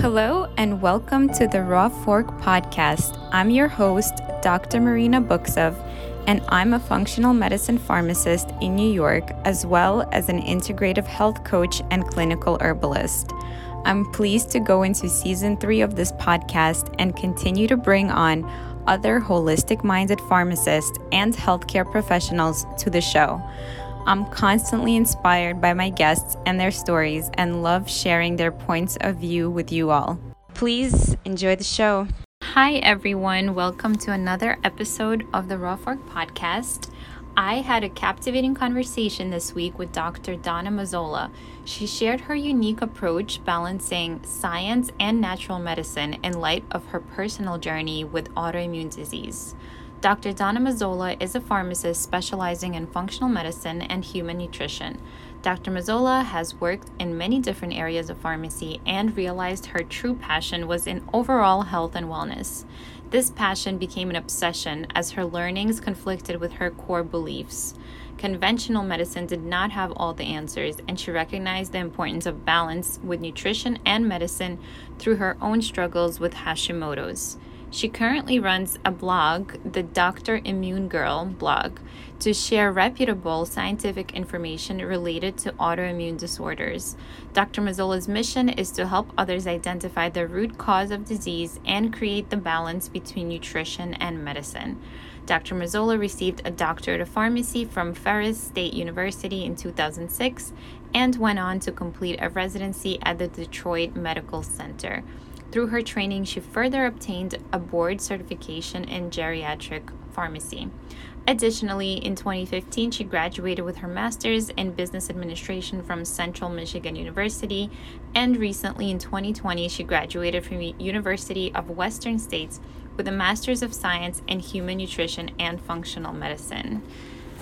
Hello, and welcome to the Raw Fork podcast. I'm your host, Dr. Marina Buksov, and I'm a functional medicine pharmacist in New York, as well as an integrative health coach and clinical herbalist. I'm pleased to go into season three of this podcast and continue to bring on other holistic minded pharmacists and healthcare professionals to the show. I'm constantly inspired by my guests and their stories and love sharing their points of view with you all. Please enjoy the show. Hi, everyone. Welcome to another episode of the Raw Fork podcast. I had a captivating conversation this week with Dr. Donna Mazzola. She shared her unique approach balancing science and natural medicine in light of her personal journey with autoimmune disease. Dr. Donna Mazzola is a pharmacist specializing in functional medicine and human nutrition. Dr. Mazzola has worked in many different areas of pharmacy and realized her true passion was in overall health and wellness. This passion became an obsession as her learnings conflicted with her core beliefs. Conventional medicine did not have all the answers, and she recognized the importance of balance with nutrition and medicine through her own struggles with Hashimoto's. She currently runs a blog, the Dr. Autoimmune Girl blog, to share reputable scientific information related to autoimmune disorders. Dr. Mazzola's mission is to help others identify the root cause of disease and create the balance between nutrition and medicine. Dr. Mazzola received a doctorate of pharmacy from Ferris State University in 2006 and went on to complete a residency at the Detroit Medical Center. Through her training, she further obtained a board certification in geriatric pharmacy. Additionally, in 2015, she graduated with her master's in business administration from Central Michigan University, and recently in 2020, she graduated from University of Western States with a master's of science in human nutrition and functional medicine.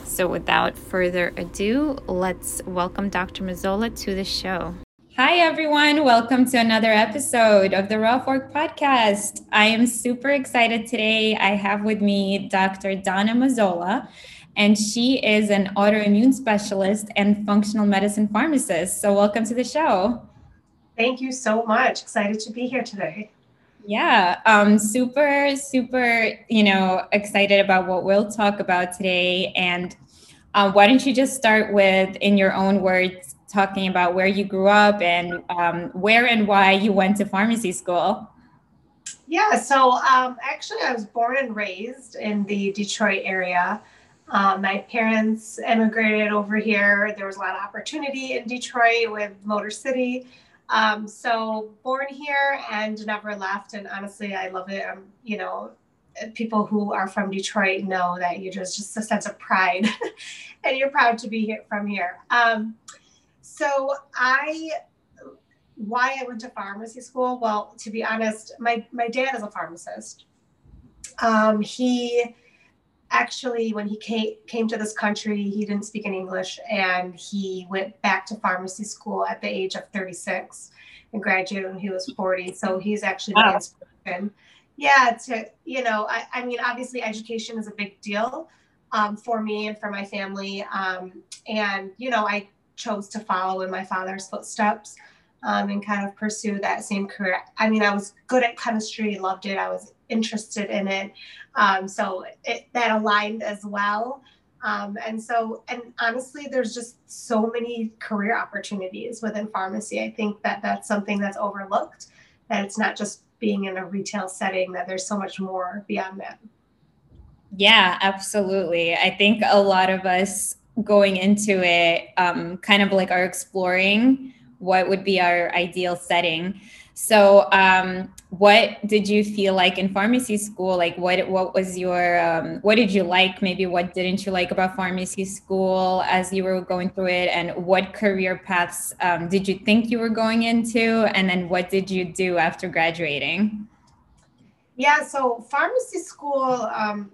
So, without further ado, let's welcome Dr. Mazzola to the show. Hi, everyone. Welcome to another episode of the Rough Work podcast. I am super excited today. I have with me Dr. Donna Mazzola, and she is an autoimmune specialist and functional medicine pharmacist. So, welcome to the show. Thank you so much. Excited to be here today. Yeah, um, super, super, you know, excited about what we'll talk about today. And uh, why don't you just start with, in your own words, talking about where you grew up and um, where and why you went to pharmacy school. Yeah, so um, actually, I was born and raised in the Detroit area. Um, my parents immigrated over here. There was a lot of opportunity in Detroit with Motor City. Um, so born here and never left. And honestly, I love it. I'm, you know, people who are from Detroit know that you just just a sense of pride, and you're proud to be here from here. Um, so I why I went to pharmacy school. Well, to be honest, my my dad is a pharmacist. Um, he actually, when he came came to this country, he didn't speak in English, and he went back to pharmacy school at the age of 36 and graduated when he was 40. So he's actually wow. inspiration. Yeah, to you know, I, I mean, obviously, education is a big deal um, for me and for my family. Um, and you know, I chose to follow in my father's footsteps um, and kind of pursue that same career. I mean, I was good at chemistry, loved it. I was interested in it. Um, so it, that aligned as well. Um, and so, and honestly, there's just so many career opportunities within pharmacy. I think that that's something that's overlooked, that it's not just being in a retail setting, that there's so much more beyond that. Yeah, absolutely. I think a lot of us going into it um, kind of like are exploring what would be our ideal setting. So um, what did you feel like in pharmacy school? Like what what was your um, what did you like? Maybe what didn't you like about pharmacy school as you were going through it? And what career paths um, did you think you were going into? And then what did you do after graduating? Yeah so pharmacy school um,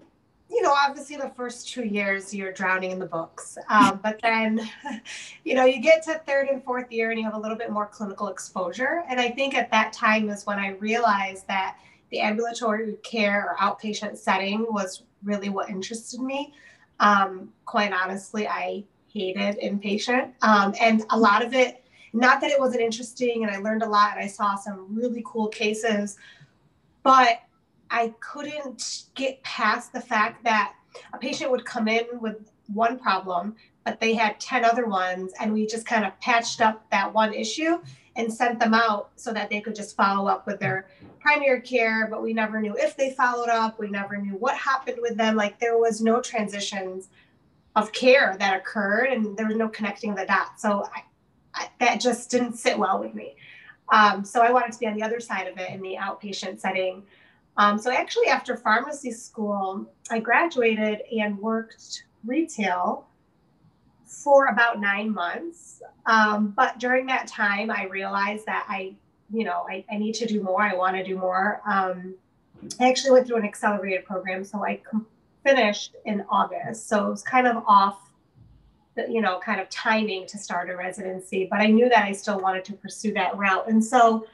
you know, obviously the first two years you're drowning in the books. Um, but then, you know, you get to third and fourth year and you have a little bit more clinical exposure. And I think at that time is when I realized that the ambulatory care or outpatient setting was really what interested me. Um, quite honestly, I hated inpatient. Um, and a lot of it not that it wasn't interesting and I learned a lot and I saw some really cool cases, but I couldn't get past the fact that a patient would come in with one problem, but they had 10 other ones, and we just kind of patched up that one issue and sent them out so that they could just follow up with their primary care. But we never knew if they followed up, we never knew what happened with them. Like there was no transitions of care that occurred, and there was no connecting the dots. So I, I, that just didn't sit well with me. Um, so I wanted to be on the other side of it in the outpatient setting. Um, so actually, after pharmacy school, I graduated and worked retail for about nine months. Um, but during that time, I realized that I, you know, I, I need to do more. I want to do more. Um, I actually went through an accelerated program, so I com- finished in August. So it was kind of off the, you know, kind of timing to start a residency, but I knew that I still wanted to pursue that route. And so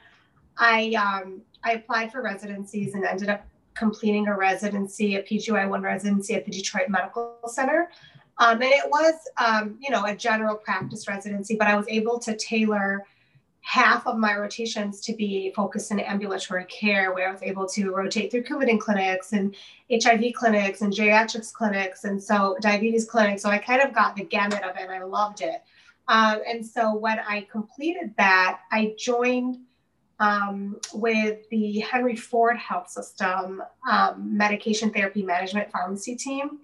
I um, I applied for residencies and ended up completing a residency, a PGY1 residency at the Detroit Medical Center. Um, and it was, um, you know, a general practice residency, but I was able to tailor half of my rotations to be focused in ambulatory care, where I was able to rotate through Coumadin clinics and HIV clinics and geriatrics clinics, and so diabetes clinics. So I kind of got the gamut of it, and I loved it. Um, and so when I completed that, I joined um, with the Henry Ford Health System um, medication therapy management pharmacy team.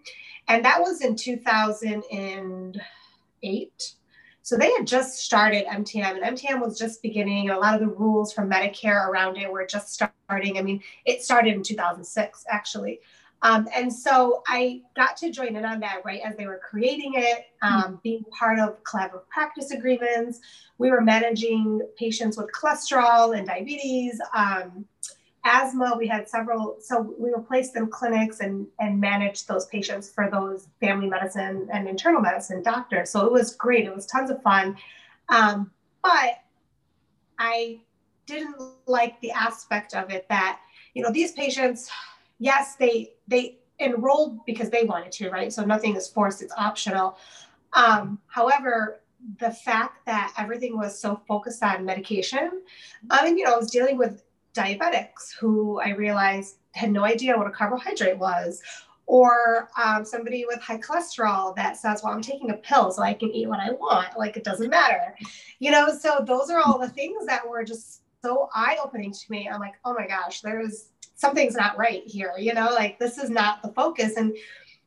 And that was in 2008. So they had just started MTM, and MTM was just beginning. A lot of the rules from Medicare around it were just starting. I mean, it started in 2006, actually. Um, and so I got to join in on that right as they were creating it, um, being part of collaborative practice agreements. We were managing patients with cholesterol and diabetes, um, asthma. We had several, so we were placed in clinics and, and managed those patients for those family medicine and internal medicine doctors. So it was great. It was tons of fun. Um, but I didn't like the aspect of it that, you know, these patients, yes, they they enrolled because they wanted to, right? So nothing is forced; it's optional. Um, however, the fact that everything was so focused on medication, I mean, you know, I was dealing with diabetics who I realized had no idea what a carbohydrate was, or um, somebody with high cholesterol that says, Well, I'm taking a pill so I can eat what I want. Like it doesn't matter. You know, so those are all the things that were just so eye opening to me. I'm like, Oh my gosh, there's something's not right here, you know, like this is not the focus. And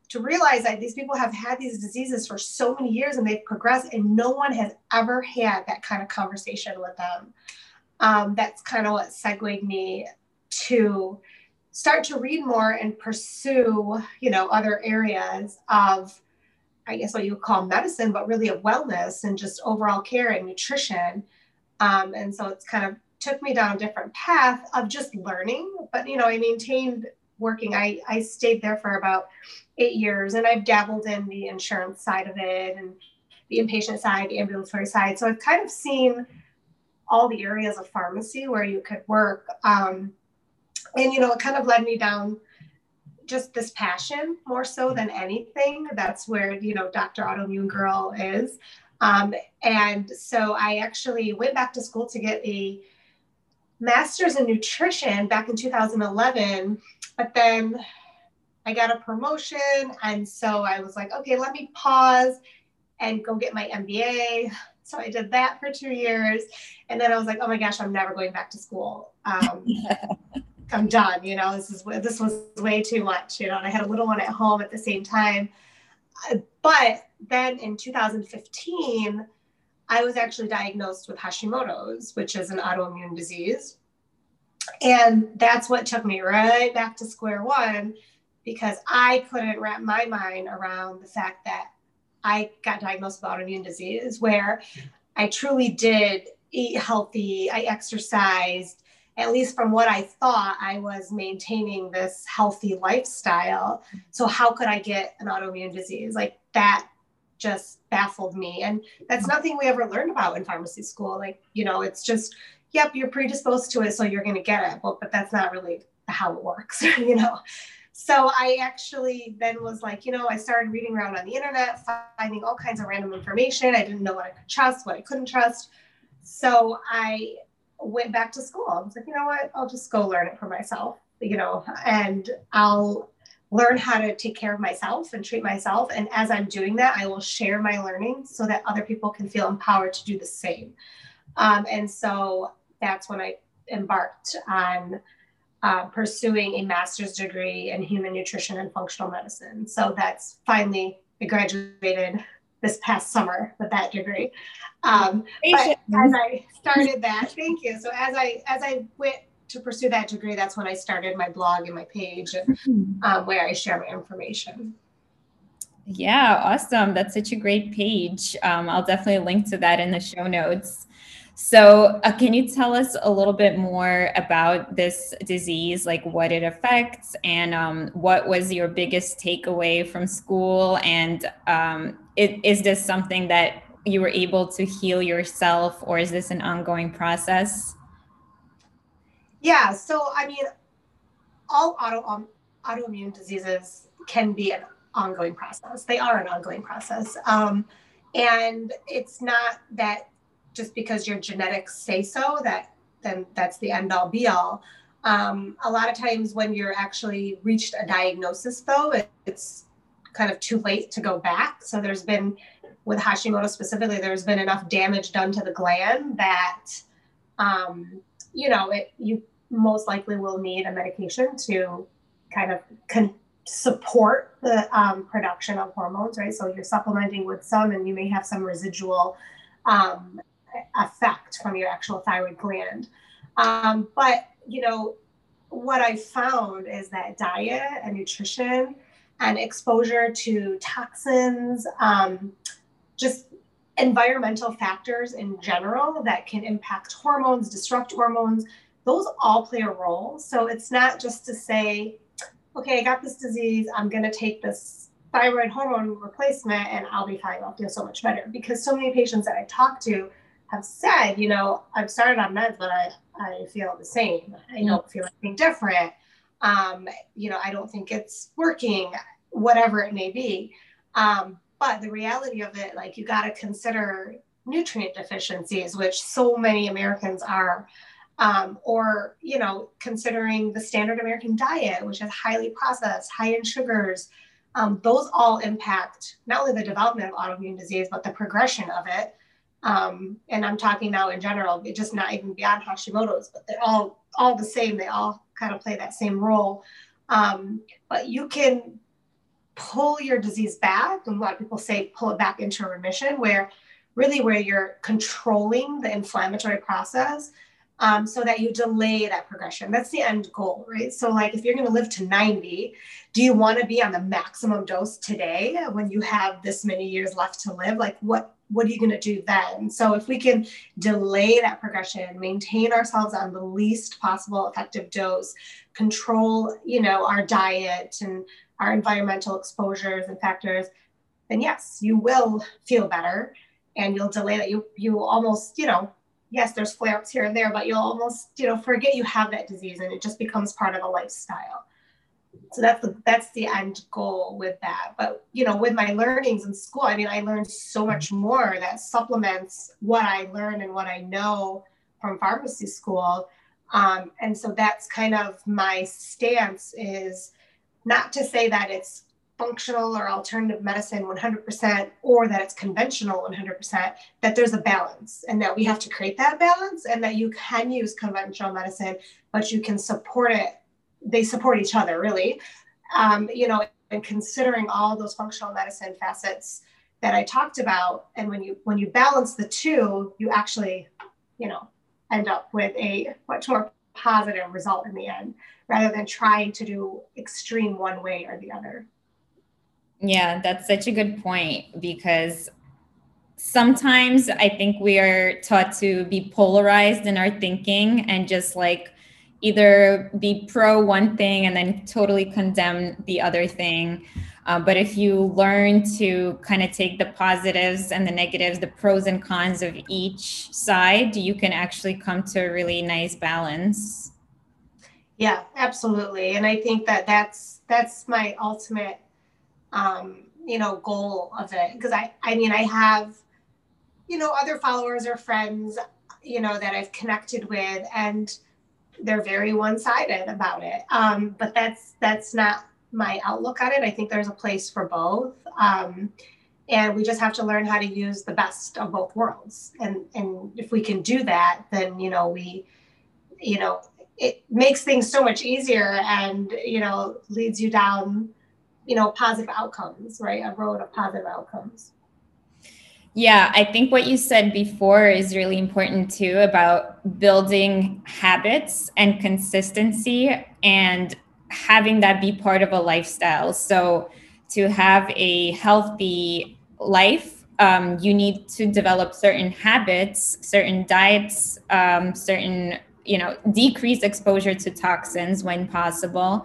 to realize that these people have had these diseases for so many years and they've progressed and no one has ever had that kind of conversation with them. Um, that's kind of what segued me to start to read more and pursue, you know, other areas of, I guess what you would call medicine, but really of wellness and just overall care and nutrition. Um, and so it's kind of took me down a different path of just learning. But you know, I maintained working. I I stayed there for about eight years, and I've dabbled in the insurance side of it and the inpatient side, the ambulatory side. So I've kind of seen all the areas of pharmacy where you could work. Um, and you know, it kind of led me down just this passion more so than anything. That's where you know Dr. Autoimmune Girl is. Um, and so I actually went back to school to get a master's in nutrition back in 2011, but then I got a promotion. And so I was like, okay, let me pause and go get my MBA. So I did that for two years. And then I was like, oh my gosh, I'm never going back to school. Um, I'm done. You know, this is this was way too much. You know, and I had a little one at home at the same time. Uh, but then in 2015, I was actually diagnosed with Hashimoto's, which is an autoimmune disease. And that's what took me right back to square one because I couldn't wrap my mind around the fact that I got diagnosed with autoimmune disease, where I truly did eat healthy, I exercised, at least from what I thought, I was maintaining this healthy lifestyle. So, how could I get an autoimmune disease? Like that just baffled me. And that's nothing we ever learned about in pharmacy school. Like, you know, it's just, yep, you're predisposed to it, so you're going to get it. Well, but that's not really how it works, you know? So I actually then was like, you know, I started reading around on the internet, finding all kinds of random information. I didn't know what I could trust, what I couldn't trust. so I went back to school. I was like, you know what? I'll just go learn it for myself, you know, and I'll learn how to take care of myself and treat myself. And as I'm doing that, I will share my learning so that other people can feel empowered to do the same. Um, and so that's when I embarked on uh, pursuing a master's degree in human nutrition and functional medicine. So that's finally I graduated this past summer with that degree. Um, but as I started that, thank you. So as I as I went to pursue that degree, that's when I started my blog and my page, and, mm-hmm. um, where I share my information. Yeah, awesome. That's such a great page. Um, I'll definitely link to that in the show notes. So, uh, can you tell us a little bit more about this disease, like what it affects, and um, what was your biggest takeaway from school? And um, it, is this something that you were able to heal yourself, or is this an ongoing process? Yeah. So, I mean, all auto um, autoimmune diseases can be an ongoing process. They are an ongoing process, um, and it's not that just because your genetics say so that then that's the end all be all. Um, a lot of times when you're actually reached a diagnosis, though, it, it's kind of too late to go back. So there's been, with Hashimoto specifically, there's been enough damage done to the gland that, um, you know, it, you most likely will need a medication to kind of con- support the um, production of hormones, right? So you're supplementing with some, and you may have some residual um, effect from your actual thyroid gland. Um, but, you know, what I found is that diet and nutrition and exposure to toxins, um, just environmental factors in general that can impact hormones, disrupt hormones, those all play a role. So it's not just to say, okay, I got this disease, I'm going to take this thyroid hormone replacement and I'll be fine, I'll feel so much better. Because so many patients that I talk to, have said, you know, I've started on meds, but I, I feel the same. I don't feel anything different. Um, you know, I don't think it's working, whatever it may be. Um, but the reality of it, like you got to consider nutrient deficiencies, which so many Americans are, um, or, you know, considering the standard American diet, which is highly processed, high in sugars. Um, those all impact not only the development of autoimmune disease, but the progression of it um, and I'm talking now in general, just not even beyond Hashimoto's, but they're all all the same. They all kind of play that same role. Um, but you can pull your disease back, and a lot of people say pull it back into remission, where really where you're controlling the inflammatory process um, so that you delay that progression. That's the end goal, right? So, like, if you're going to live to 90, do you want to be on the maximum dose today when you have this many years left to live? Like, what what are you going to do then? So, if we can delay that progression, maintain ourselves on the least possible effective dose, control, you know, our diet and our environmental exposures and factors, then yes, you will feel better and you'll delay that. You you almost, you know, yes, there's flare ups here and there, but you'll almost, you know, forget you have that disease and it just becomes part of a lifestyle. So that's the that's the end goal with that. But you know, with my learnings in school, I mean, I learned so much more that supplements what I learned and what I know from pharmacy school. Um, and so that's kind of my stance is not to say that it's functional or alternative medicine 100% or that it's conventional 100% that there's a balance and that we have to create that balance and that you can use conventional medicine but you can support it. They support each other really. Um, you know and considering all those functional medicine facets that i talked about and when you when you balance the two you actually you know end up with a much more positive result in the end rather than trying to do extreme one way or the other yeah, that's such a good point because sometimes I think we are taught to be polarized in our thinking and just like either be pro one thing and then totally condemn the other thing. Uh, but if you learn to kind of take the positives and the negatives, the pros and cons of each side, you can actually come to a really nice balance. Yeah, absolutely. And I think that that's that's my ultimate um, you know, goal of it. Because I, I mean, I have, you know, other followers or friends you know, that I've connected with, and they're very one-sided about it. Um, but that's that's not my outlook on it. I think there's a place for both. Um, and we just have to learn how to use the best of both worlds. And and if we can do that, then you know we, you know, it makes things so much easier and you know leads you down, you know, positive outcomes, right? A road of positive outcomes. Yeah, I think what you said before is really important too about building habits and consistency and having that be part of a lifestyle. So, to have a healthy life, um, you need to develop certain habits, certain diets, um, certain, you know, decrease exposure to toxins when possible,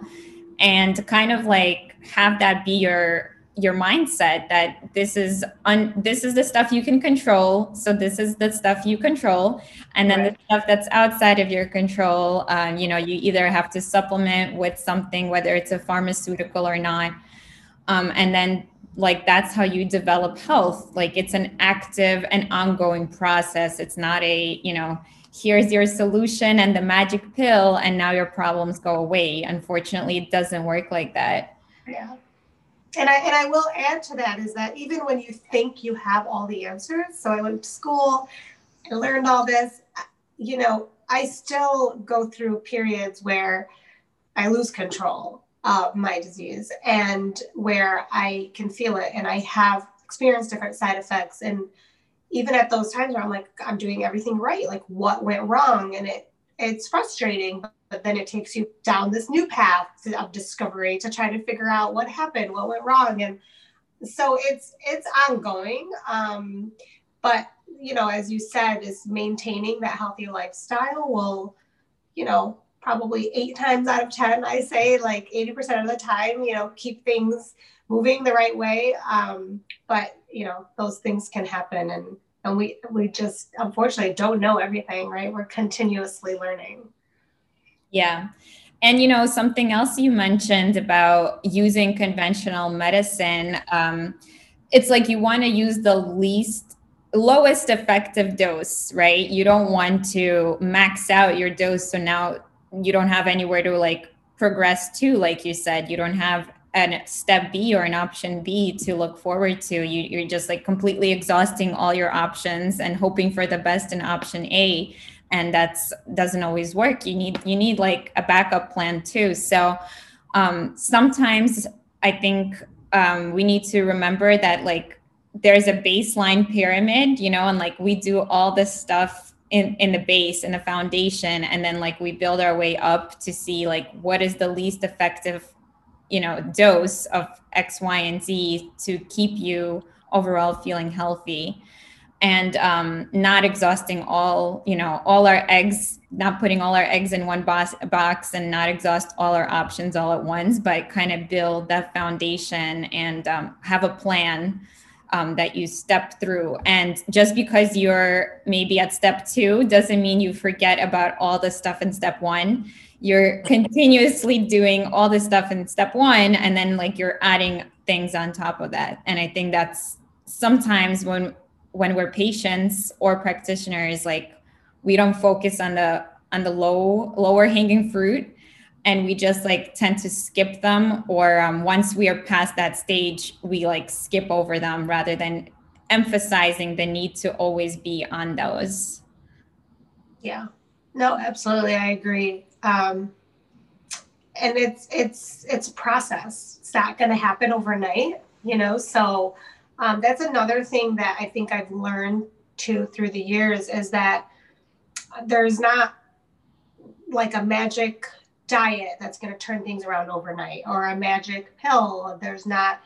and kind of like have that be your your mindset that this is un, this is the stuff you can control so this is the stuff you control. And then right. the stuff that's outside of your control um, you know you either have to supplement with something whether it's a pharmaceutical or not. Um, and then like that's how you develop health. Like it's an active and ongoing process. It's not a you know here's your solution and the magic pill and now your problems go away. Unfortunately it doesn't work like that. Yeah and I and I will add to that is that even when you think you have all the answers, so I went to school, I learned all this, you know, I still go through periods where I lose control of my disease and where I can feel it. And I have experienced different side effects. And even at those times where I'm like I'm doing everything right, like what went wrong? And it it's frustrating but then it takes you down this new path of discovery to try to figure out what happened what went wrong. And so it's it's ongoing. Um, but you know as you said is maintaining that healthy lifestyle will you know probably eight times out of ten i say like 80% of the time you know keep things moving the right way. Um, but you know those things can happen and and we we just unfortunately don't know everything right? We're continuously learning yeah. And you know, something else you mentioned about using conventional medicine, um, it's like you want to use the least lowest effective dose, right? You don't want to max out your dose so now you don't have anywhere to like progress to, like you said. You don't have a step B or an option B to look forward to. You, you're just like completely exhausting all your options and hoping for the best in option A and that's doesn't always work. You need you need like a backup plan too. So um, sometimes i think um, we need to remember that like there's a baseline pyramid you know and like we do all this stuff in in the base in the foundation and then like we build our way up to see like what is the least effective you know dose of x y and z to keep you overall feeling healthy and um, not exhausting all you know all our eggs not putting all our eggs in one box, box and not exhaust all our options all at once but kind of build that foundation and um, have a plan um, that you step through. And just because you're maybe at step two doesn't mean you forget about all the stuff in step one. You're continuously doing all the stuff in step one and then like you're adding things on top of that. And i think that's sometimes when when we're patients or practitioners like we don't focus on the on the low lower hanging fruit and we just like tend to skip them or um, once we are past that stage we like skip over them rather than emphasizing the need to always be on those. Yeah. No absolutely i agree. Um, and it's it's it's process. It's not going to happen overnight you know so um, that's another thing that I think I've learned too through the years is that there's not like a magic diet that's going to turn things around overnight or a magic pill. There's not,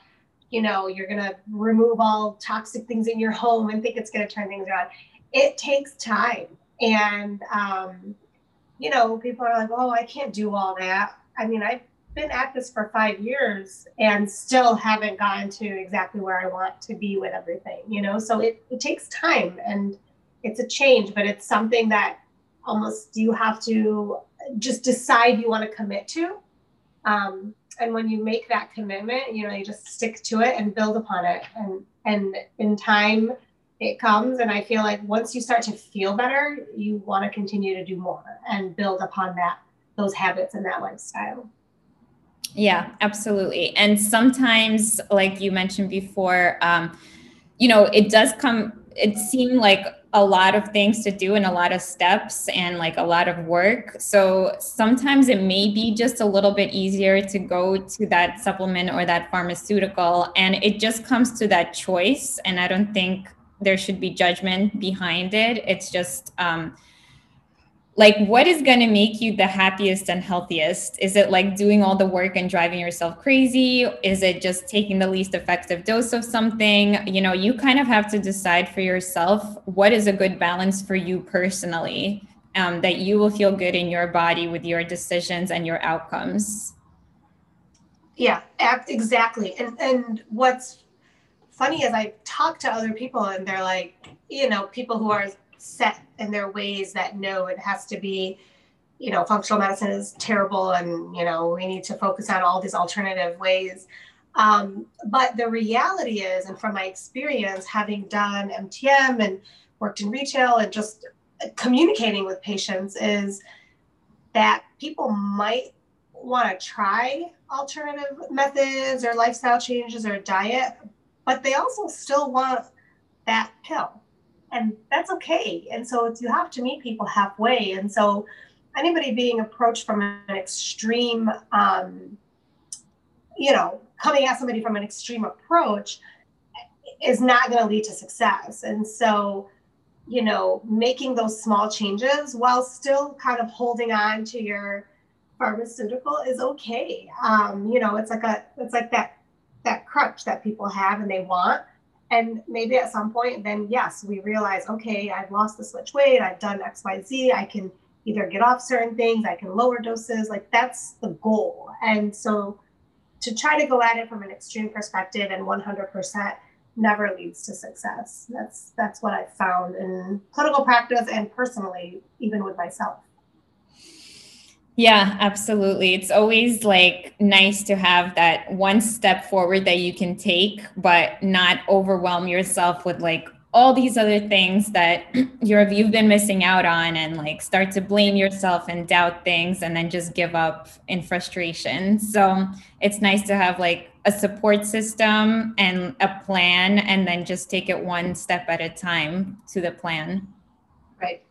you know, you're going to remove all toxic things in your home and think it's going to turn things around. It takes time. And, um, you know, people are like, oh, I can't do all that. I mean, I've been at this for five years and still haven't gotten to exactly where I want to be with everything, you know? So it, it takes time and it's a change, but it's something that almost you have to just decide you want to commit to. Um, and when you make that commitment, you know, you just stick to it and build upon it. And, and in time, it comes. And I feel like once you start to feel better, you want to continue to do more and build upon that, those habits and that lifestyle. Yeah, absolutely. And sometimes, like you mentioned before, um, you know, it does come, it seemed like a lot of things to do and a lot of steps and like a lot of work. So sometimes it may be just a little bit easier to go to that supplement or that pharmaceutical. And it just comes to that choice. And I don't think there should be judgment behind it. It's just, um, like what is going to make you the happiest and healthiest? Is it like doing all the work and driving yourself crazy? Is it just taking the least effective dose of something? You know you kind of have to decide for yourself what is a good balance for you personally um, that you will feel good in your body with your decisions and your outcomes. Yeah exactly. And and what's funny is i talk to other people and they're like you know people who are set in their ways that no, it has to be, you know, functional medicine is terrible and, you know, we need to focus on all these alternative ways. Um, but the reality is, and from my experience, having done MTM and worked in retail and just communicating with patients, is that people might want to try alternative methods or lifestyle changes or diet, but they also still want that pill and that's okay. And so you have to meet people halfway. And so anybody being approached from an extreme, um, you know, coming at somebody from an extreme approach is not going to lead to success. And so, you know, making those small changes while still kind of holding on to your pharmaceutical is okay. Um, you know, it's like a, it's like that, that crutch that people have and they want and maybe at some point then yes we realize okay i've lost this much weight i've done X, Y, Z, I can either get off certain things i can lower doses like that's the goal. And so to try to go at it from an extreme perspective and 100% never leads to success. That's that's what i've found in clinical practice and personally even with myself yeah, absolutely. It's always like nice to have that one step forward that you can take, but not overwhelm yourself with like all these other things that you're you've been missing out on and like start to blame yourself and doubt things and then just give up in frustration. So it's nice to have like a support system and a plan and then just take it one step at a time to the plan. Right.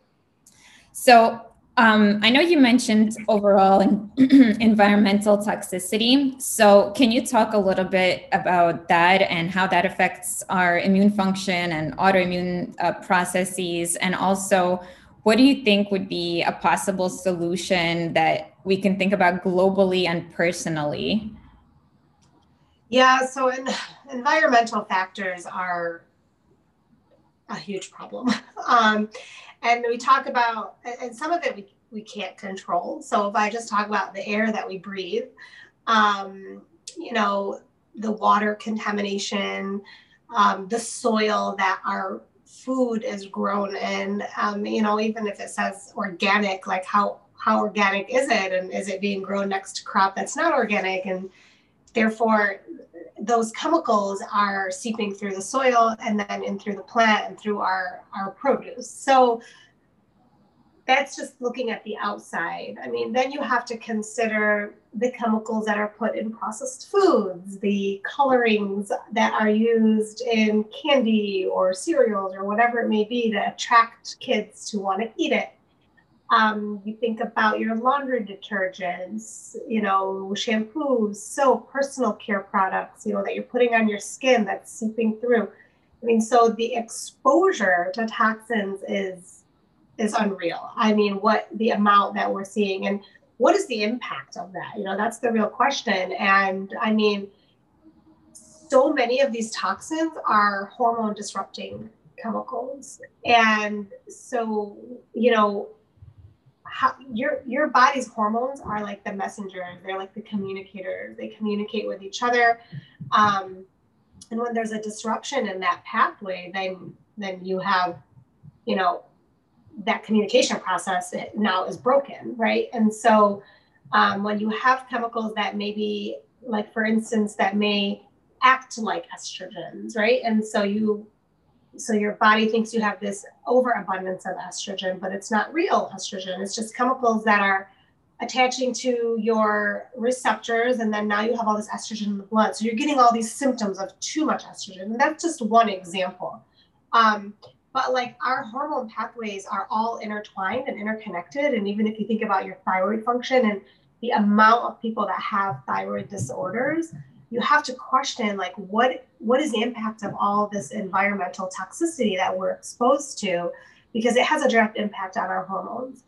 So um, I know you mentioned overall environmental toxicity. So, can you talk a little bit about that and how that affects our immune function and autoimmune uh, processes? And also, what do you think would be a possible solution that we can think about globally and personally? Yeah, so environmental factors are a huge problem. Um, and we talk about and some of it we, we can't control. So if i just talk about the air that we breathe um, you know the water contamination um, the soil that our food is grown in um, you know even if it says organic like how how organic is it? And is it being grown next to crop that's not organic? And therefore those chemicals are seeping through the soil and then in through the plant and through our our produce. So that's just looking at the outside. I mean then you have to consider the chemicals that are put in processed foods the colorings that are used in candy or cereals or whatever it may be to attract kids to want to eat it um, you think about your laundry detergents, you know, shampoos, soap, personal care products, you know, that you're putting on your skin that's seeping through. I mean, so the exposure to toxins is is unreal. I mean, what the amount that we're seeing and what is the impact of that? You know, that's the real question. And I mean, so many of these toxins are hormone disrupting chemicals. And so, you know, how, your your body's hormones are like the messengers they're like the communicators they communicate with each other. Um, and when there's a disruption in that pathway then then you have you know that communication process now is broken right? And so um, when you have chemicals that maybe like for instance that may act like estrogens right? And so you so your body thinks you have this overabundance of estrogen, but it's not real estrogen. It's just chemicals that are attaching to your receptors, and then now you have all this estrogen in the blood. So you're getting all these symptoms of too much estrogen. And that's just one example. Um, but like our hormone pathways are all intertwined and interconnected. And even if you think about your thyroid function and the amount of people that have thyroid disorders, you have to question like what what is the impact of all this environmental toxicity that we're exposed to? Because it has a direct impact on our hormones.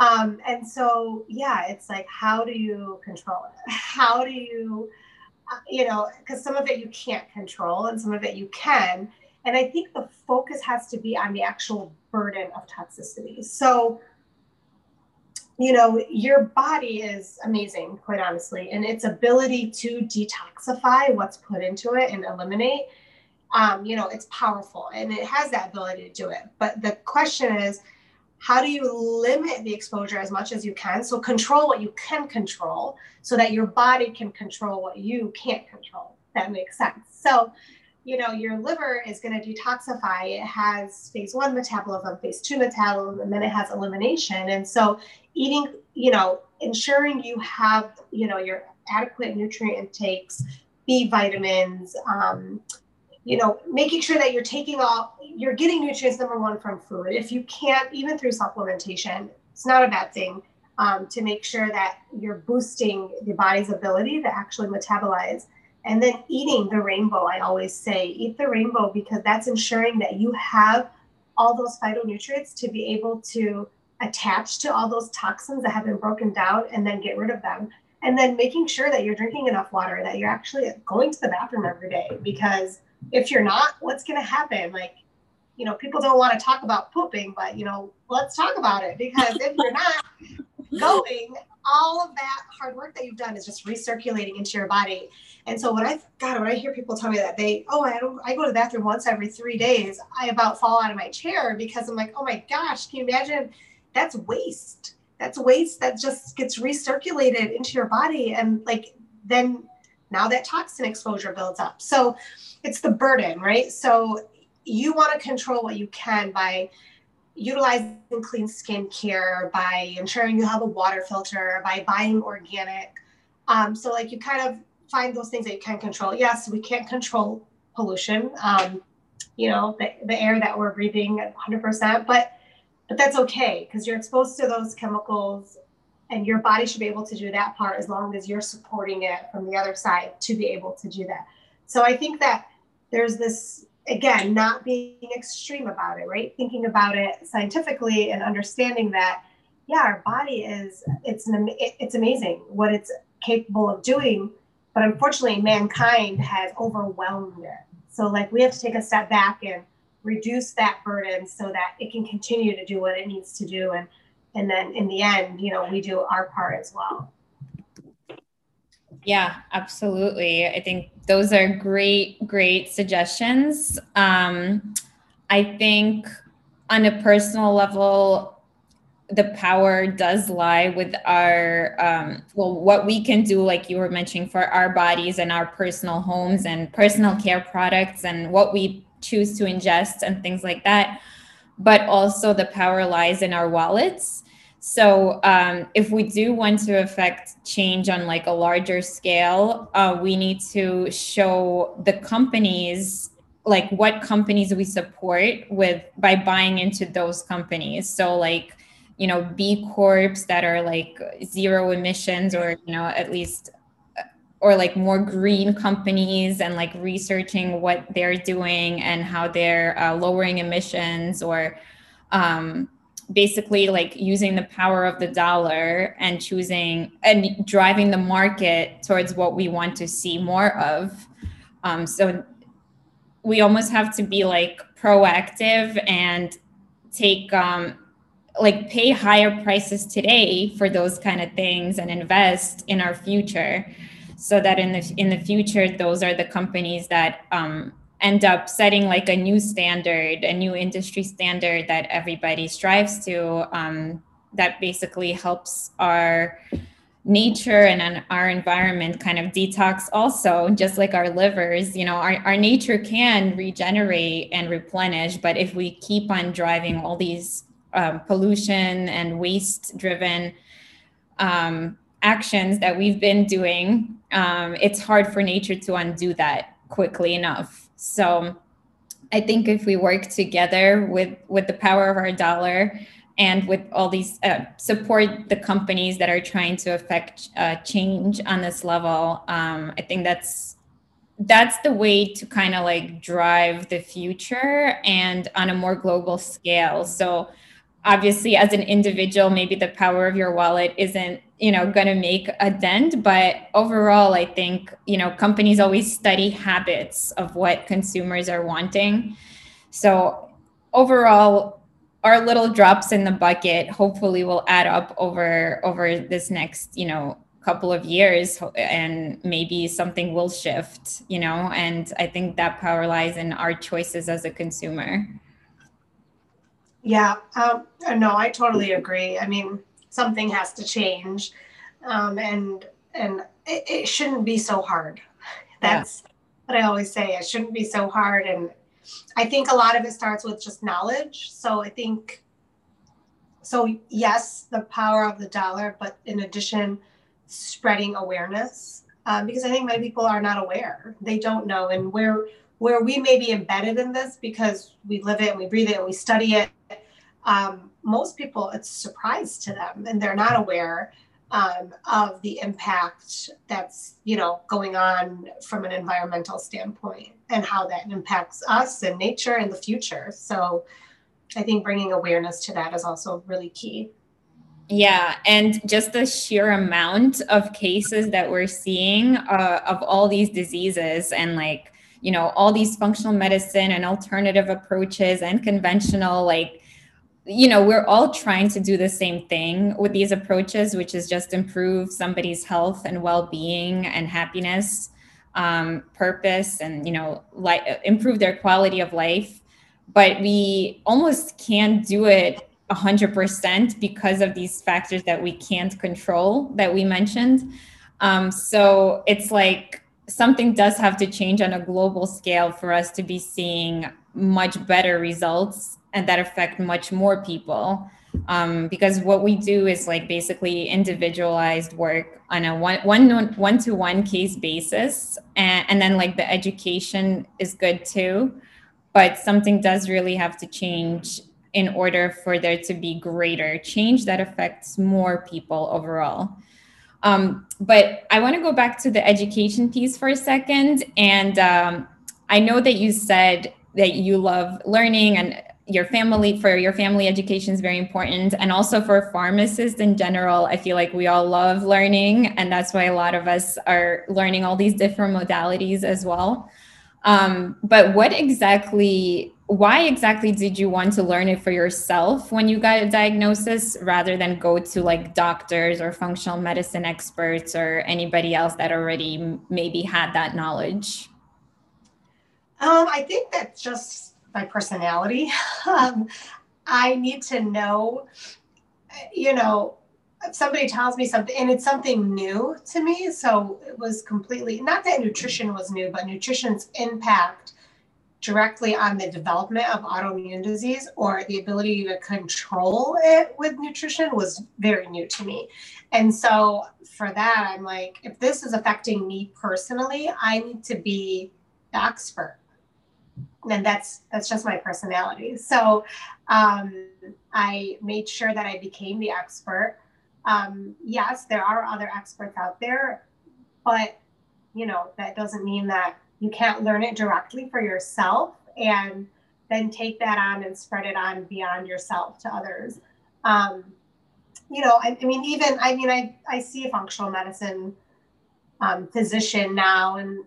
Um, and so yeah it's like how do you control it? How do you you know because some of it you can't control and some of it you can. And i think the focus has to be on the actual burden of toxicity. So you know, your body is amazing, quite honestly, and its ability to detoxify what's put into it and eliminate, um, you know, it's powerful and it has that ability to do it. But the question is, how do you limit the exposure as much as you can? So control what you can control so that your body can control what you can't control. That makes sense. So you know, your liver is going to detoxify. It has phase one metabolism, phase two metabolism, and then it has elimination. And so, eating, you know, ensuring you have, you know, your adequate nutrient intakes, B vitamins, um, you know, making sure that you're taking all, you're getting nutrients, number one, from food. If you can't, even through supplementation, it's not a bad thing um, to make sure that you're boosting the body's ability to actually metabolize and then eating the rainbow, I always say, eat the rainbow because that's ensuring that you have all those phytonutrients to be able to attach to all those toxins that have been broken down and then get rid of them. And then making sure that you're drinking enough water, that you're actually going to the bathroom every day. Because if you're not, what's going to happen? Like, you know, people don't want to talk about pooping, but, you know, let's talk about it. Because if you're not going, all of that hard work that you've done is just recirculating into your body. And so when I God, when I hear people tell me that they, oh, I don't, I go to the bathroom once every three days, I about fall out of my chair because I'm like, oh my gosh, can you imagine? That's waste. That's waste that just gets recirculated into your body, and like then now that toxin exposure builds up. So it's the burden, right? So you want to control what you can by utilizing clean skin care, by ensuring you have a water filter, by buying organic. Um, so like you kind of find those things that you can control. Yes, we can't control pollution. Um, you know, the, the air that we're breathing 100%, but but that's okay because you're exposed to those chemicals and your body should be able to do that part as long as you're supporting it from the other side to be able to do that. So I think that there's this again not being extreme about it, right? Thinking about it scientifically and understanding that yeah, our body is it's an it's amazing what it's capable of doing but unfortunately, mankind has overwhelmed it. So, like, we have to take a step back and reduce that burden so that it can continue to do what it needs to do. And, and then in the end, you know, we do our part as well. Yeah, absolutely. I think those are great, great suggestions. Um, I think on a personal level, the power does lie with our um, well what we can do like you were mentioning for our bodies and our personal homes and personal care products and what we choose to ingest and things like that. But also the power lies in our wallets. So um, if we do want to affect change on like a larger scale uh, we need to show the companies like what companies we support with by buying into those companies. So like you know b corps that are like zero emissions or you know at least or like more green companies and like researching what they're doing and how they're uh, lowering emissions or um, basically like using the power of the dollar and choosing and driving the market towards what we want to see more of. Um, so we almost have to be like proactive and take um, like pay higher prices today for those kind of things and invest in our future so that in the in the future those are the companies that um, end up setting like a new standard a new industry standard that everybody strives to um, that basically helps our nature and our environment kind of detox also just like our livers you know our, our nature can regenerate and replenish but if we keep on driving all these um, pollution and waste driven um, actions that we've been doing um, it's hard for nature to undo that quickly enough. So i think if we work together with with the power of our dollar and with all these uh, support the companies that are trying to affect uh, change on this level um, i think that's that's the way to kind of like drive the future and on a more global scale. So obviously as an individual maybe the power of your wallet isn't you know going to make a dent but overall i think you know companies always study habits of what consumers are wanting. So overall our little drops in the bucket hopefully will add up over over this next you know couple of years and maybe something will shift you know and i think that power lies in our choices as a consumer yeah um, no i totally agree i mean something has to change um, and and it, it, shouldn't be so hard that's yeah. what i always say it shouldn't be so hard and I think a lot of it starts with just knowledge. So I think, so yes, the power of the dollar, but in addition, spreading awareness um, because I think many people are not aware. They don't know, and where where we may be embedded in this because we live it and we breathe it and we study it. Um, most people, it's a surprise to them, and they're not aware um, of the impact that's you know going on from an environmental standpoint and how that impacts us and nature in the future. So i think bringing awareness to that is also really key. Yeah and just the sheer amount of cases that we're seeing uh, of all these diseases and like you know all these functional medicine and alternative approaches and conventional like you know we're all trying to do the same thing with these approaches which is just improve somebody's health and well-being and happiness um, purpose and you know like improve their quality of life. But we almost can't do it 100% because of these factors that we can't control that we mentioned. Um, so it's like something does have to change on a global scale for us to be seeing much better results and that affect much more people. Um, because what we do is like basically individualized work on a one one one to one case basis and, and then like the education is good too. But something does really have to change in order for there to be greater change that affects more people overall. Um, but i want to go back to the education piece for a second and um, i know that you said that you love learning and your family for your family education is very important. And also for pharmacists in general i feel like we all love learning. And that's why a lot of us are learning all these different modalities as well. Um, but what exactly why exactly did you want to learn it for yourself when you got a diagnosis rather than go to like doctors or functional medicine experts or anybody else that already maybe had that knowledge? Um, i think that's just my personality. um, I need to know, you know, if somebody tells me something and it's something new to me. So it was completely not that nutrition was new, but nutrition's impact directly on the development of autoimmune disease or the ability to control it with nutrition was very new to me. And so for that, I'm like, if this is affecting me personally, I need to be the expert and that's that's just my personality. So um, i made sure that i became the expert. Um, yes there are other experts out there but you know that doesn't mean that you can't learn it directly for yourself and then take that on and spread it on beyond yourself to others. Um, you know I, I, mean even i mean i i see a functional medicine um, physician now and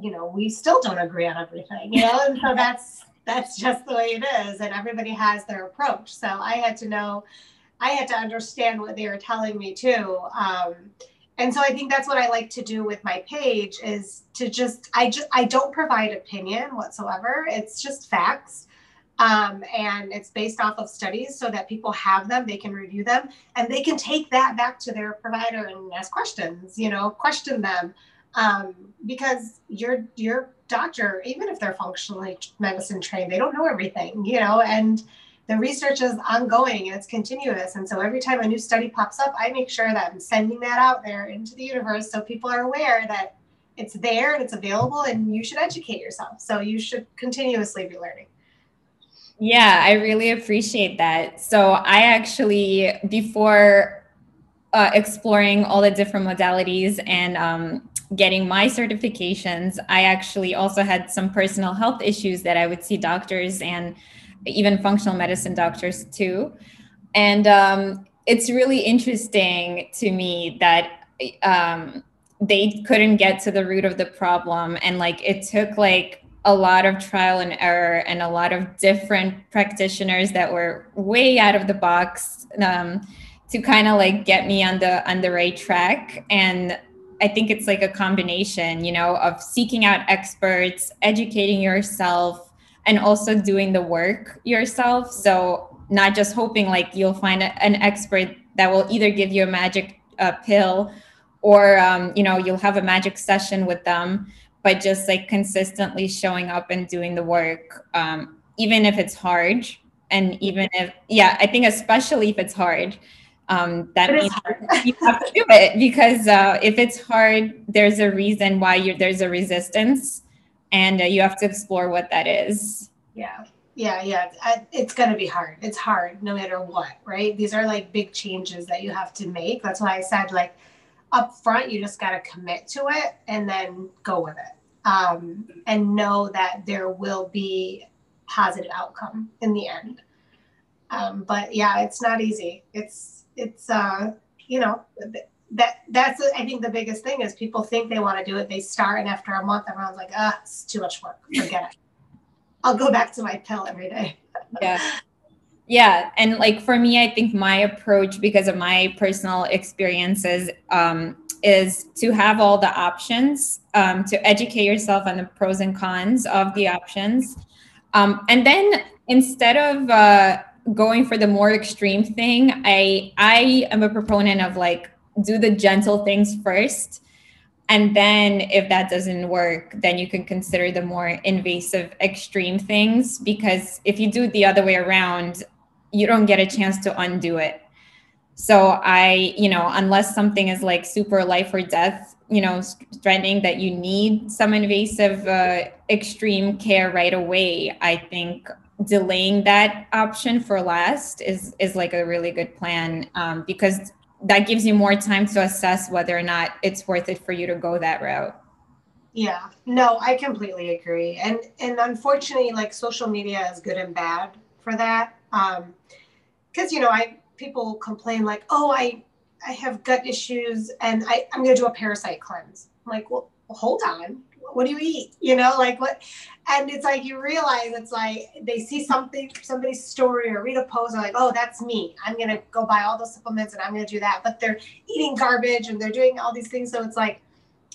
you know we still don't agree on everything you know and so that's that's just the way it is and everybody has their approach so i had to know i had to understand what they were telling me too um, and so i think that's what i like to do with my page is to just i just i don't provide opinion whatsoever it's just facts Um, and it's based off of studies so that people have them, they can review them, and they can take that back to their provider and ask questions, you know, question them. Um, because your your doctor, even if they're functionally medicine trained, they don't know everything, you know, and the research is ongoing and it's continuous. And so every time a new study pops up, I make sure that I'm sending that out there into the universe so people are aware that it's there and it's available and you should educate yourself. So you should continuously be learning. Yeah, I really appreciate that. So I actually, before uh, exploring all the different modalities and um, getting my certifications, I actually also had some personal health issues that I would see doctors and even functional medicine doctors too. And um, it's really interesting to me that um, they couldn't get to the root of the problem. And like it took like a lot of trial and error and a lot of different practitioners that were way out of the box um, to kind of like get me on the on the right track. And I think it's like a combination, you know, of seeking out experts, educating yourself, and also doing the work yourself. So not just hoping like you'll find an expert that will either give you a magic uh, pill or um, you know you'll have a magic session with them but just like consistently showing up and doing the work um, even if it's hard and even if yeah i think especially if it's hard um, that means you have to do it because uh, if it's hard there's a reason why you there's a resistance and uh, you have to explore what that is. Yeah. Yeah yeah. It's going to be hard. It's hard no matter what right? These are like big changes that you have to make. That's why i said like up front you just got to commit to it and then go with it um, and know that there will be positive outcome in the end. Um, but yeah it's not easy. It's it's uh you know that that's I think the biggest thing is people think they want to do it. They start and after a month, everyone's like, ah, it's too much work. Forget it. I'll go back to my pill every day. yeah. Yeah. And like for me, I think my approach, because of my personal experiences, um, is to have all the options, um, to educate yourself on the pros and cons of the options. Um, and then instead of uh, going for the more extreme thing, I I am a proponent of like do the gentle things first and then if that doesn't work then you can consider the more invasive extreme things because if you do it the other way around you don't get a chance to undo it. So i you know unless something is like super life or death you know threatening that you need some invasive uh, extreme care right away i think delaying that option for last is is like a really good plan um, because that gives you more time to assess whether or not it's worth it for you to go that route. Yeah. No i completely agree. And and unfortunately like social media is good and bad for that um because you know i people complain like oh i i have gut issues and i i'm going to do a parasite cleanse. I'm like well hold on. What do you eat? You know like what and it's like you realize it's like they see something somebody's story or read a post and like oh that's me i'm gonna go buy all those supplements and i'm gonna do that but they're eating garbage and they're doing all these things so it's like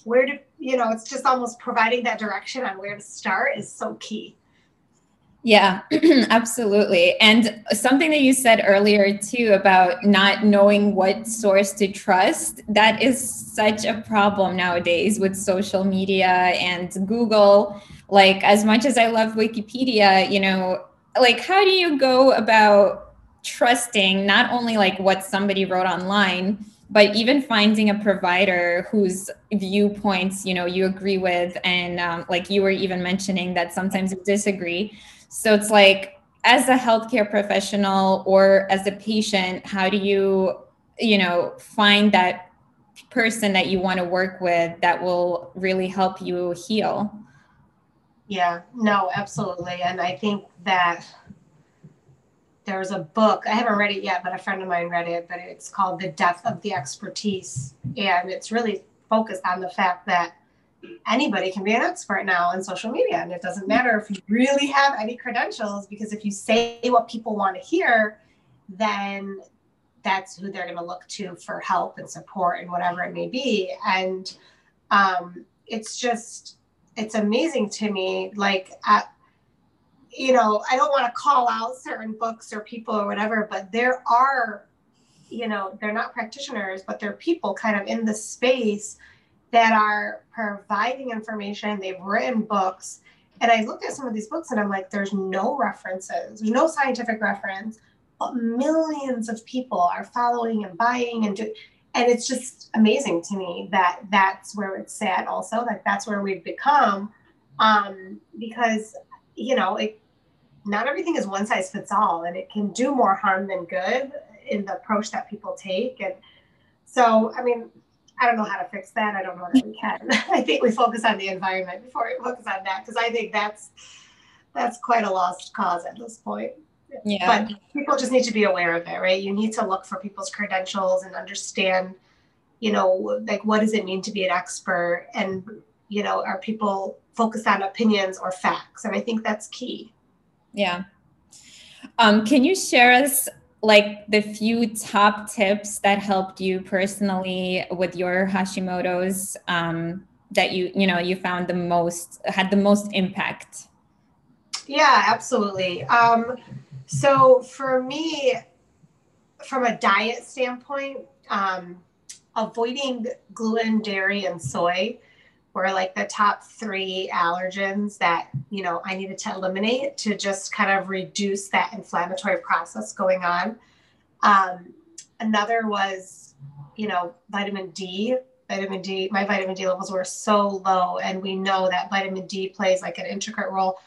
where do you know it's just almost providing that direction on where to start is so key yeah, absolutely. And something that you said earlier too about not knowing what source to trust, that is such a problem nowadays with social media and Google. Like, as much as I love Wikipedia, you know, like, how do you go about trusting not only like what somebody wrote online, but even finding a provider whose viewpoints you know you agree with and um, like you were even mentioning that sometimes you disagree so it's like, as a healthcare professional or as a patient, how do you, you know, find that person that you want to work with that will really help you heal? Yeah, no, absolutely. And I think that there's a book, I haven't read it yet, but a friend of mine read it, but it's called The Death of the Expertise. And it's really focused on the fact that anybody can be an expert now on social media. And it doesn't matter if you really have any credentials, because if you say what people want to hear, then that's who they're going to look to for help and support and whatever it may be. And um, it's just, it's amazing to me. Like, uh, you know, I don't want to call out certain books or people or whatever, but there are, you know, they're not practitioners, but they're people kind of in the space that are providing information. They've written books. And I look at some of these books and I'm like, there's no references, there's no scientific reference, but millions of people are following and buying and do, and it's just amazing to me that that's where it's at also like that's where we've become um, because you know it, not everything is one size fits all and it can do more harm than good in the approach that people take and so i mean i don't know how to fix that. I don't know that we can. I think we focus on the environment before we focus on that because i think that's that's quite a lost cause at this point yeah. But people just need to be aware of it, right? You need to look for people's credentials and understand, you know, like what does it mean to be an expert? And, you know, are people focused on opinions or facts? And I think that's key. Yeah. Um, can you share us like the few top tips that helped you personally with your Hashimoto's um, that you you know you found the most had the most impact? Yeah, absolutely. Um, so for me, from a diet standpoint, um, avoiding gluten, dairy, and soy were like the top three allergens that you know I needed to eliminate to just kind of reduce that inflammatory process going on. Um, another was, you know, vitamin D. Vitamin D, my vitamin D levels were so low, and we know that vitamin D plays like an intricate role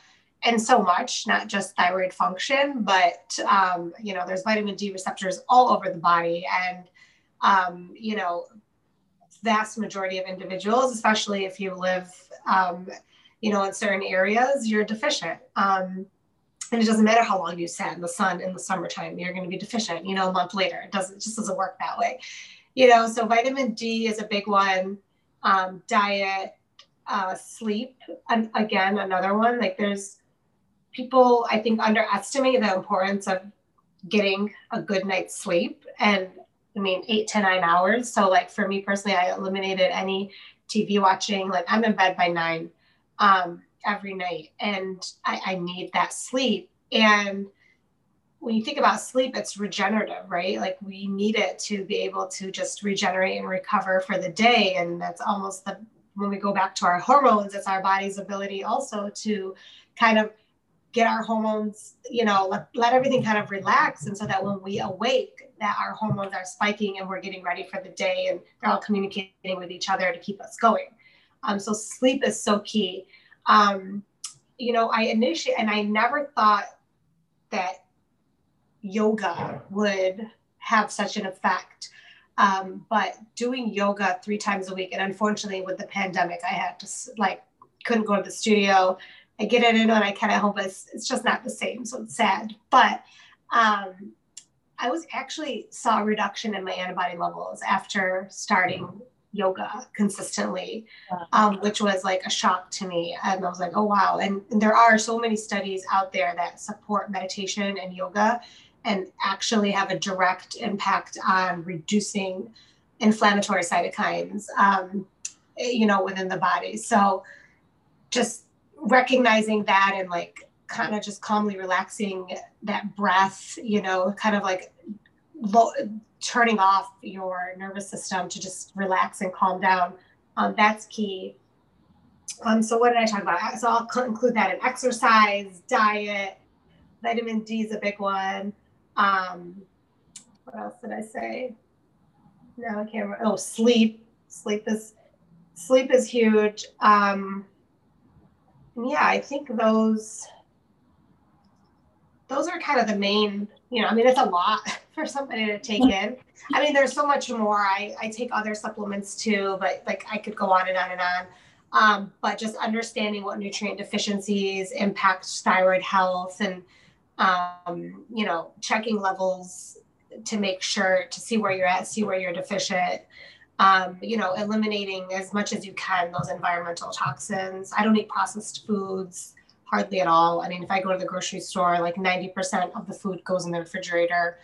and so much, not just thyroid function, but um, you know, there's vitamin D receptors all over the body, and um, you know, vast majority of individuals, especially if you live, um, you know, in certain areas, you're deficient. Um, and it doesn't matter how long you sat in the sun in the summertime, you're going to be deficient. You know, a month later, it doesn't it just doesn't work that way. You know, so vitamin D is a big one. Um, diet, uh, sleep, and again, another one. Like there's people I think underestimate the importance of getting a good night's sleep and I mean eight to nine hours. So like for me personally, I eliminated any TV watching. Like I'm in bed by nine um, every night and I, I need that sleep. And when you think about sleep, it's regenerative, right? Like we need it to be able to just regenerate and recover for the day. And that's almost the when we go back to our hormones, it's our body's ability also to kind of get our hormones, you know, let, let everything kind of relax. And so that when we awake, that our hormones are spiking and we're getting ready for the day and they're all communicating with each other to keep us going. Um, so sleep is so key. Um, you know, I initially, and I never thought that yoga would have such an effect. Um, but doing yoga three times a week, and unfortunately with the pandemic, I had to like couldn't go to the studio I get it in and I kind of hope it's, it's just not the same. So it's sad. But um, I was actually saw a reduction in my antibody levels after starting yoga consistently, um, which was like a shock to me. And I was like, oh, wow. And, and there are so many studies out there that support meditation and yoga and actually have a direct impact on reducing inflammatory cytokines, um, you know, within the body. So just recognizing that and like kind of just calmly relaxing that breath, you know, kind of like lo- turning off your nervous system to just relax and calm down. Um, that's key. Um, so what did I talk about? So I'll include that in exercise, diet, vitamin D is a big one. Um, what else did I say? No, I can't remember. Oh, sleep. Sleep is sleep is huge. Um, yeah, I think those those are kind of the main, you know, I mean, it's a lot for somebody to take in. I mean, there's so much more. I, I take other supplements too, but like I could go on and on and on. Um, but just understanding what nutrient deficiencies impact thyroid health and, um, you know, checking levels to make sure to see where you're at, see where you're deficient um, you know, eliminating as much as you can those environmental toxins. I don't eat processed foods hardly at all. I mean, if I go to the grocery store, like 90% of the food goes in the refrigerator.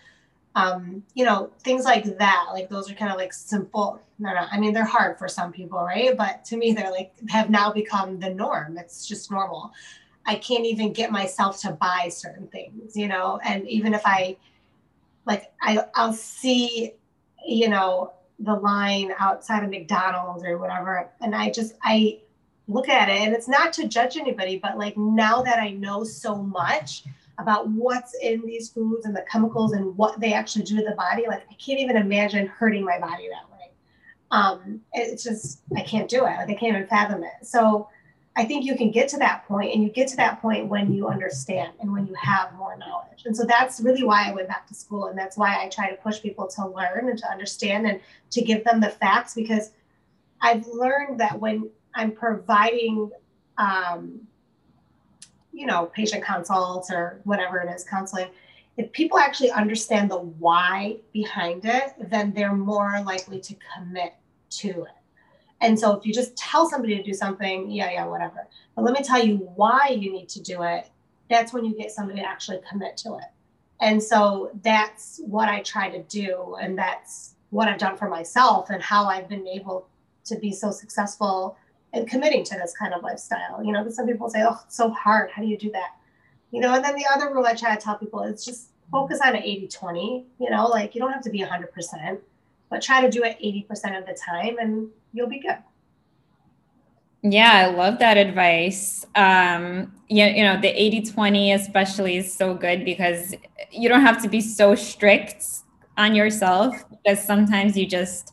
Um, you know, things like that. Like those are kind of like simple. No, no. I mean, they're hard for some people, right? But to me, they're like have now become the norm. It's just normal. I can't even get myself to buy certain things, you know, and even if I like I I'll see, you know, the line outside of McDonald's or whatever, and I just I look at it and it's not to judge anybody, but like now that I know so much about what's in these foods and the chemicals and what they actually do to the body, like I can't even imagine hurting my body that way. Um, it's just I can't do it. Like I can't even fathom it. So I think you can get to that point and you get to that point when you understand and when you have more knowledge. And so that's really why I went back to school. And that's why I try to push people to learn and to understand and to give them the facts because I've learned that when I'm providing, um, you know, patient consults or whatever it is, counseling, if people actually understand the why behind it, then they're more likely to commit to it. And so if you just tell somebody to do something, yeah, yeah, whatever. But let me tell you why you need to do it. That's when you get somebody to actually commit to it. And so that's what I try to do. And that's what I've done for myself and how I've been able to be so successful in committing to this kind of lifestyle. You know, some people say, oh, it's so hard. How do you do that? You know, and then the other rule I try to tell people is just focus on an 80 20. You know, like you don't have to be 100%, but try to do it 80% of the time and you'll be good. Yeah, I love that advice. Um, you, you know, the 80 20 especially is so good because you don't have to be so strict on yourself because sometimes you just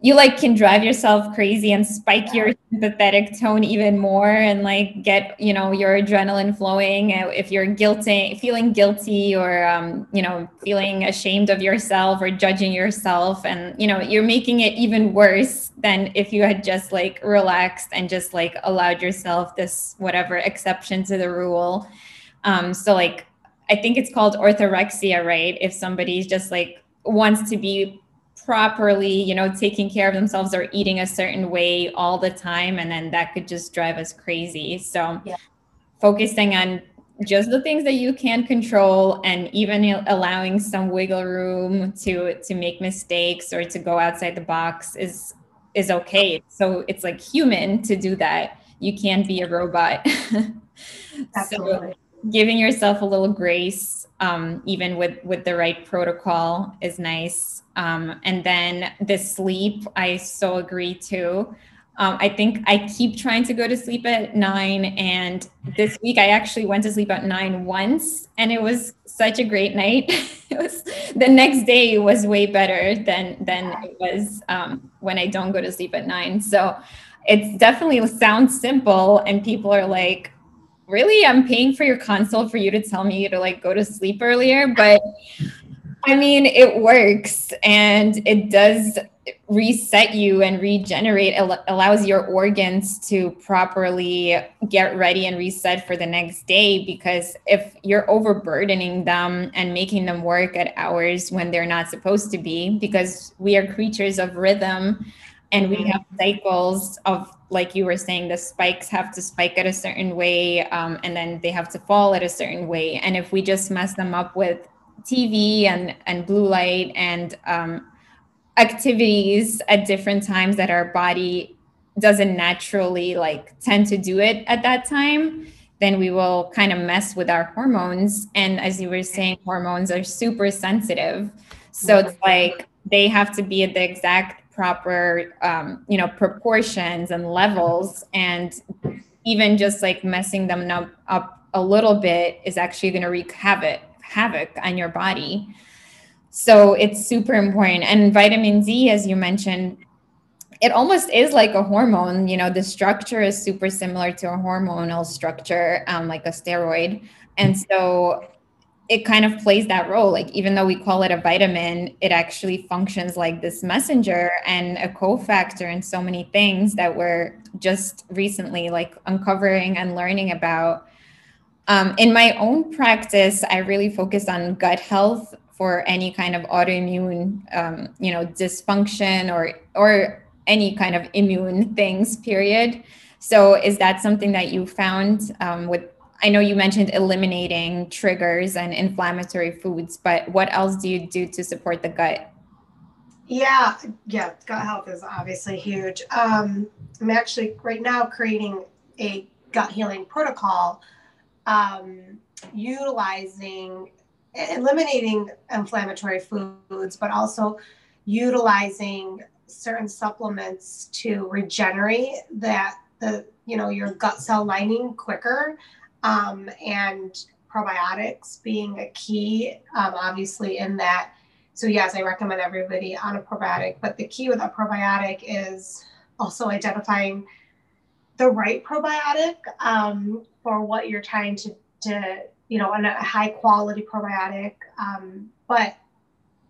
you like can drive yourself crazy and spike your sympathetic tone even more and like get you know your adrenaline flowing if you're guilty feeling guilty or um, you know feeling ashamed of yourself or judging yourself and you know you're making it even worse than if you had just like relaxed and just like allowed yourself this whatever exception to the rule. Um, so like i think it's called orthorexia right? If somebody's just like wants to be properly, you know, taking care of themselves or eating a certain way all the time. And then that could just drive us crazy. So yeah. focusing on just the things that you can control and even allowing some wiggle room to to make mistakes or to go outside the box is is okay so it's like human to do that you can't be a robot so giving yourself a little grace um, even with with the right protocol is nice um, and then the sleep, I so agree too. Um, I think I keep trying to go to sleep at nine. And this week I actually went to sleep at nine once, and it was such a great night. it was the next day was way better than than it was um, when I don't go to sleep at nine. So it definitely sounds simple, and people are like, "Really? I'm paying for your consult for you to tell me to like go to sleep earlier?" But I mean, it works and it does reset you and regenerate, it allows your organs to properly get ready and reset for the next day. Because if you're overburdening them and making them work at hours when they're not supposed to be, because we are creatures of rhythm and we mm-hmm. have cycles of like you were saying the spikes have to spike at a certain way um, and then they have to fall at a certain way. And if we just mess them up with TV and and blue light and um, activities at different times that our body doesn't naturally like tend to do it at that time then we will kind of mess with our hormones. And as you were saying hormones are super sensitive. So it's like they have to be at the exact proper um, you know proportions and levels and even just like messing them up, up a little bit is actually going to wreak havoc havoc on your body. So it's super important. And vitamin D, as you mentioned, it almost is like a hormone. You know, the structure is super similar to a hormonal structure, um, like a steroid. And so it kind of plays that role. Like, even though we call it a vitamin, it actually functions like this messenger and a cofactor in so many things that we're just recently like uncovering and learning about um, in my own practice, I really focus on gut health for any kind of autoimmune, um, you know, dysfunction or or any kind of immune things. Period. So, is that something that you found um, with? I know you mentioned eliminating triggers and inflammatory foods, but what else do you do to support the gut? Yeah, yeah, gut health is obviously huge. Um, I'm actually right now creating a gut healing protocol, um, utilizing, eliminating inflammatory foods, but also utilizing certain supplements to regenerate that the you know your gut cell lining quicker um, and probiotics being a key um, obviously in that so yes i recommend everybody on a probiotic but the key with a probiotic is also identifying the right probiotic um, for what you're trying to, to you know, a high quality probiotic. Um, but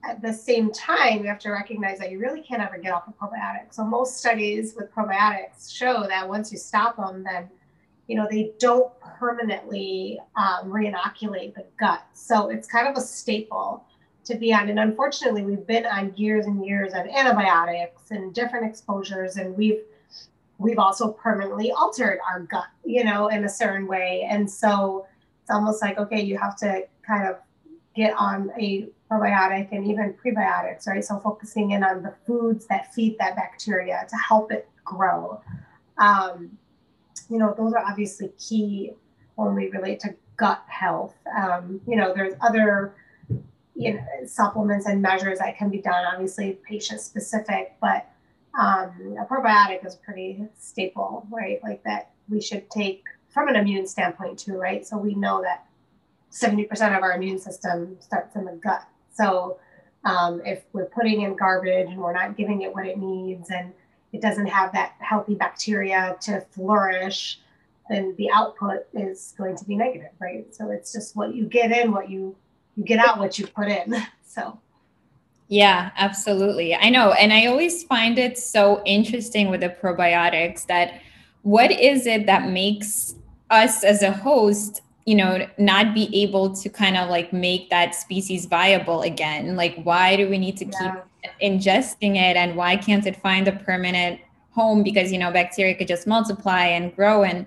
at the same time, you have to recognize that you really can't ever get off a probiotic. So most studies with probiotics show that once you stop them, then you know they don't permanently um, reinoculate the gut. So it's kind of a staple to be on. And unfortunately, we've been on years and years of antibiotics and different exposures, and we've we've also permanently altered our gut, you know, in a certain way. And so it's almost like, okay, you have to kind of get on a probiotic and even prebiotics, right? So focusing in on the foods that feed that bacteria to help it grow. Um, you know, those are obviously key when we relate to gut health. Um, you know, there's other you know supplements and measures that can be done, obviously patient specific, but um, a probiotic is pretty staple, right? Like that we should take from an immune standpoint too, right? So we know that 70% of our immune system starts in the gut. So um, if we're putting in garbage and we're not giving it what it needs and it doesn't have that healthy bacteria to flourish, then the output is going to be negative, right? So it's just what you get in, what you you get out, what you put in. So yeah, absolutely. I know. And I always find it so interesting with the probiotics that what is it that makes us as a host, you know, not be able to kind of like make that species viable again? Like, why do we need to yeah. keep ingesting it? And why can't it find a permanent home? Because, you know, bacteria could just multiply and grow and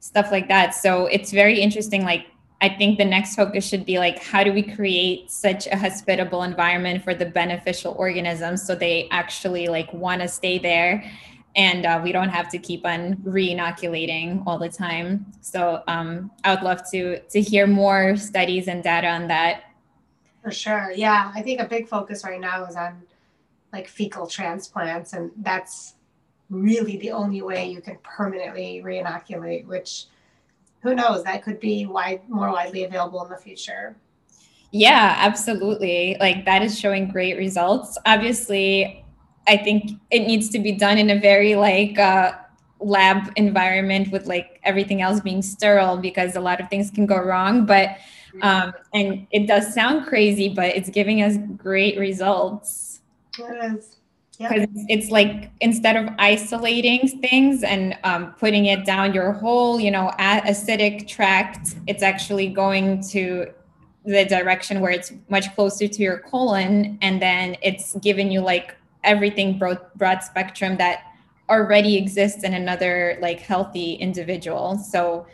stuff like that. So it's very interesting, like, I think the next focus should be like, how do we create such a hospitable environment for the beneficial organisms so they actually like want to stay there and uh, we don't have to keep on re-inoculating all the time. So um, I would love to to hear more studies and data on that. For sure, yeah. I think a big focus right now is on like fecal transplants, and that's really the only way you can permanently re-inoculate, which who knows that could be wide more widely available in the future. Yeah absolutely. Like that is showing great results. Obviously i think it needs to be done in a very like uh, lab environment with like everything else being sterile because a lot of things can go wrong but um and it does sound crazy but it's giving us great results it is because it's like instead of isolating things and um, putting it down your whole you know acidic tract it's actually going to the direction where it's much closer to your colon and then it's giving you like everything broad, broad spectrum that already exists in another like healthy individual. So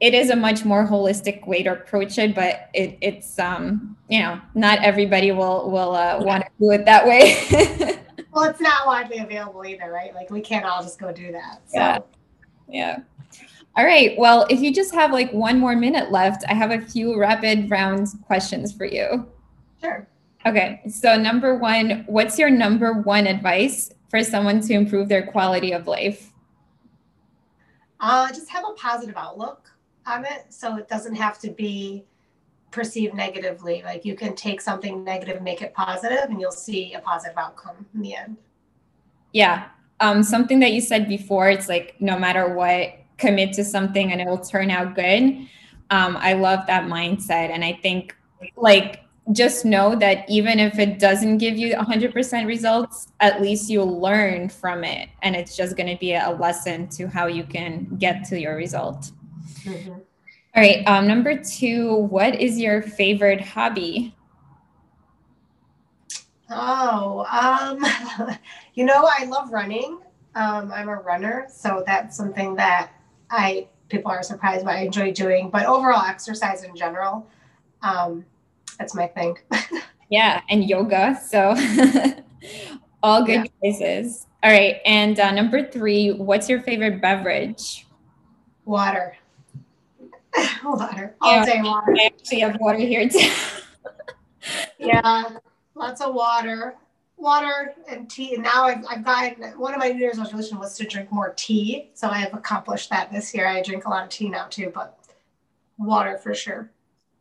it is a much more holistic way to approach it but it, it's um you know not everybody will will uh, want to do it that way well, it's not widely available either, right? Like we can't all just go do that. So. Yeah. Yeah. All right. Well, if you just have like one more minute left, I have a few rapid round questions for you. Sure. Okay. So, number one, what's your number one advice for someone to improve their quality of life? Uh, just have a positive outlook on it. So it doesn't have to be perceived negatively. Like you can take something negative, make it positive, and you'll see a positive outcome in the end. Yeah. Um, something that you said before, it's like no matter what, commit to something and it will turn out good. Um, I love that mindset. And I think like just know that even if it doesn't give you 100% results, at least you'll learn from it. And it's just going to be a lesson to how you can get to your result. Mm-hmm. All right. Um, number two, what is your favorite hobby? Oh, um, you know, I love running. Um, I'm a runner, so that's something that I people are surprised by. I enjoy doing, but overall, exercise in general, um, that's my thing. yeah, and yoga. So all good yeah. choices. All right, and uh, number three, what's your favorite beverage? Water. water. All Yeah. day water. I actually have water here too. Yeah. Lots of water. Water and tea. And now I've, I've gotten one of my New Year's resolution was to drink more tea. So I have accomplished that this year. I drink a lot of tea now too, but water for sure.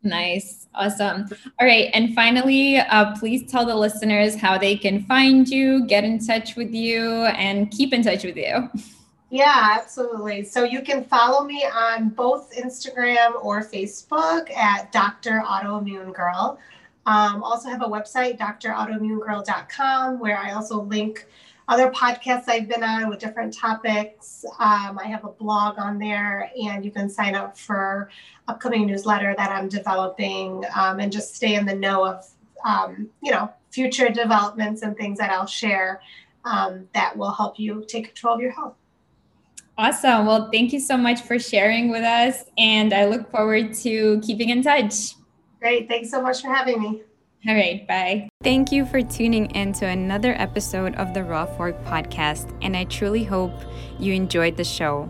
Nice. Awesome. All right. And finally, uh, please tell the listeners how they can find you, get in touch with you, and keep in touch with you. Yeah, absolutely. So you can follow me on both Instagram or Facebook at Dr. Autoimmune Girl. Um, also have a website, drautoimmunegirl.com, where I also link other podcasts I've been on with different topics. Um, I have a blog on there, and you can sign up for upcoming newsletter that I'm developing um, and just stay in the know of, um, you know, future developments and things that I'll share um, that will help you take control of your health. Awesome. Well, thank you so much for sharing with us. And I look forward to keeping in touch. Great. Thanks so much for having me. All right. Bye. Thank you for tuning in to another episode of the Raw Fork podcast. And I truly hope you enjoyed the show.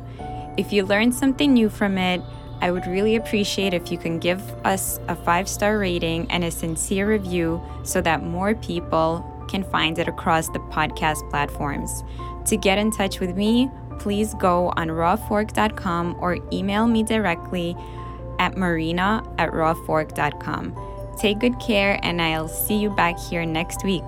If you learned something new from it, I would really appreciate if you can give us a five star rating and a sincere review so that more people can find it across the podcast platforms. To get in touch with me, please go on rawfork.com or email me directly at marina at rawfork.com. Take good care, and I'll see you back here next week.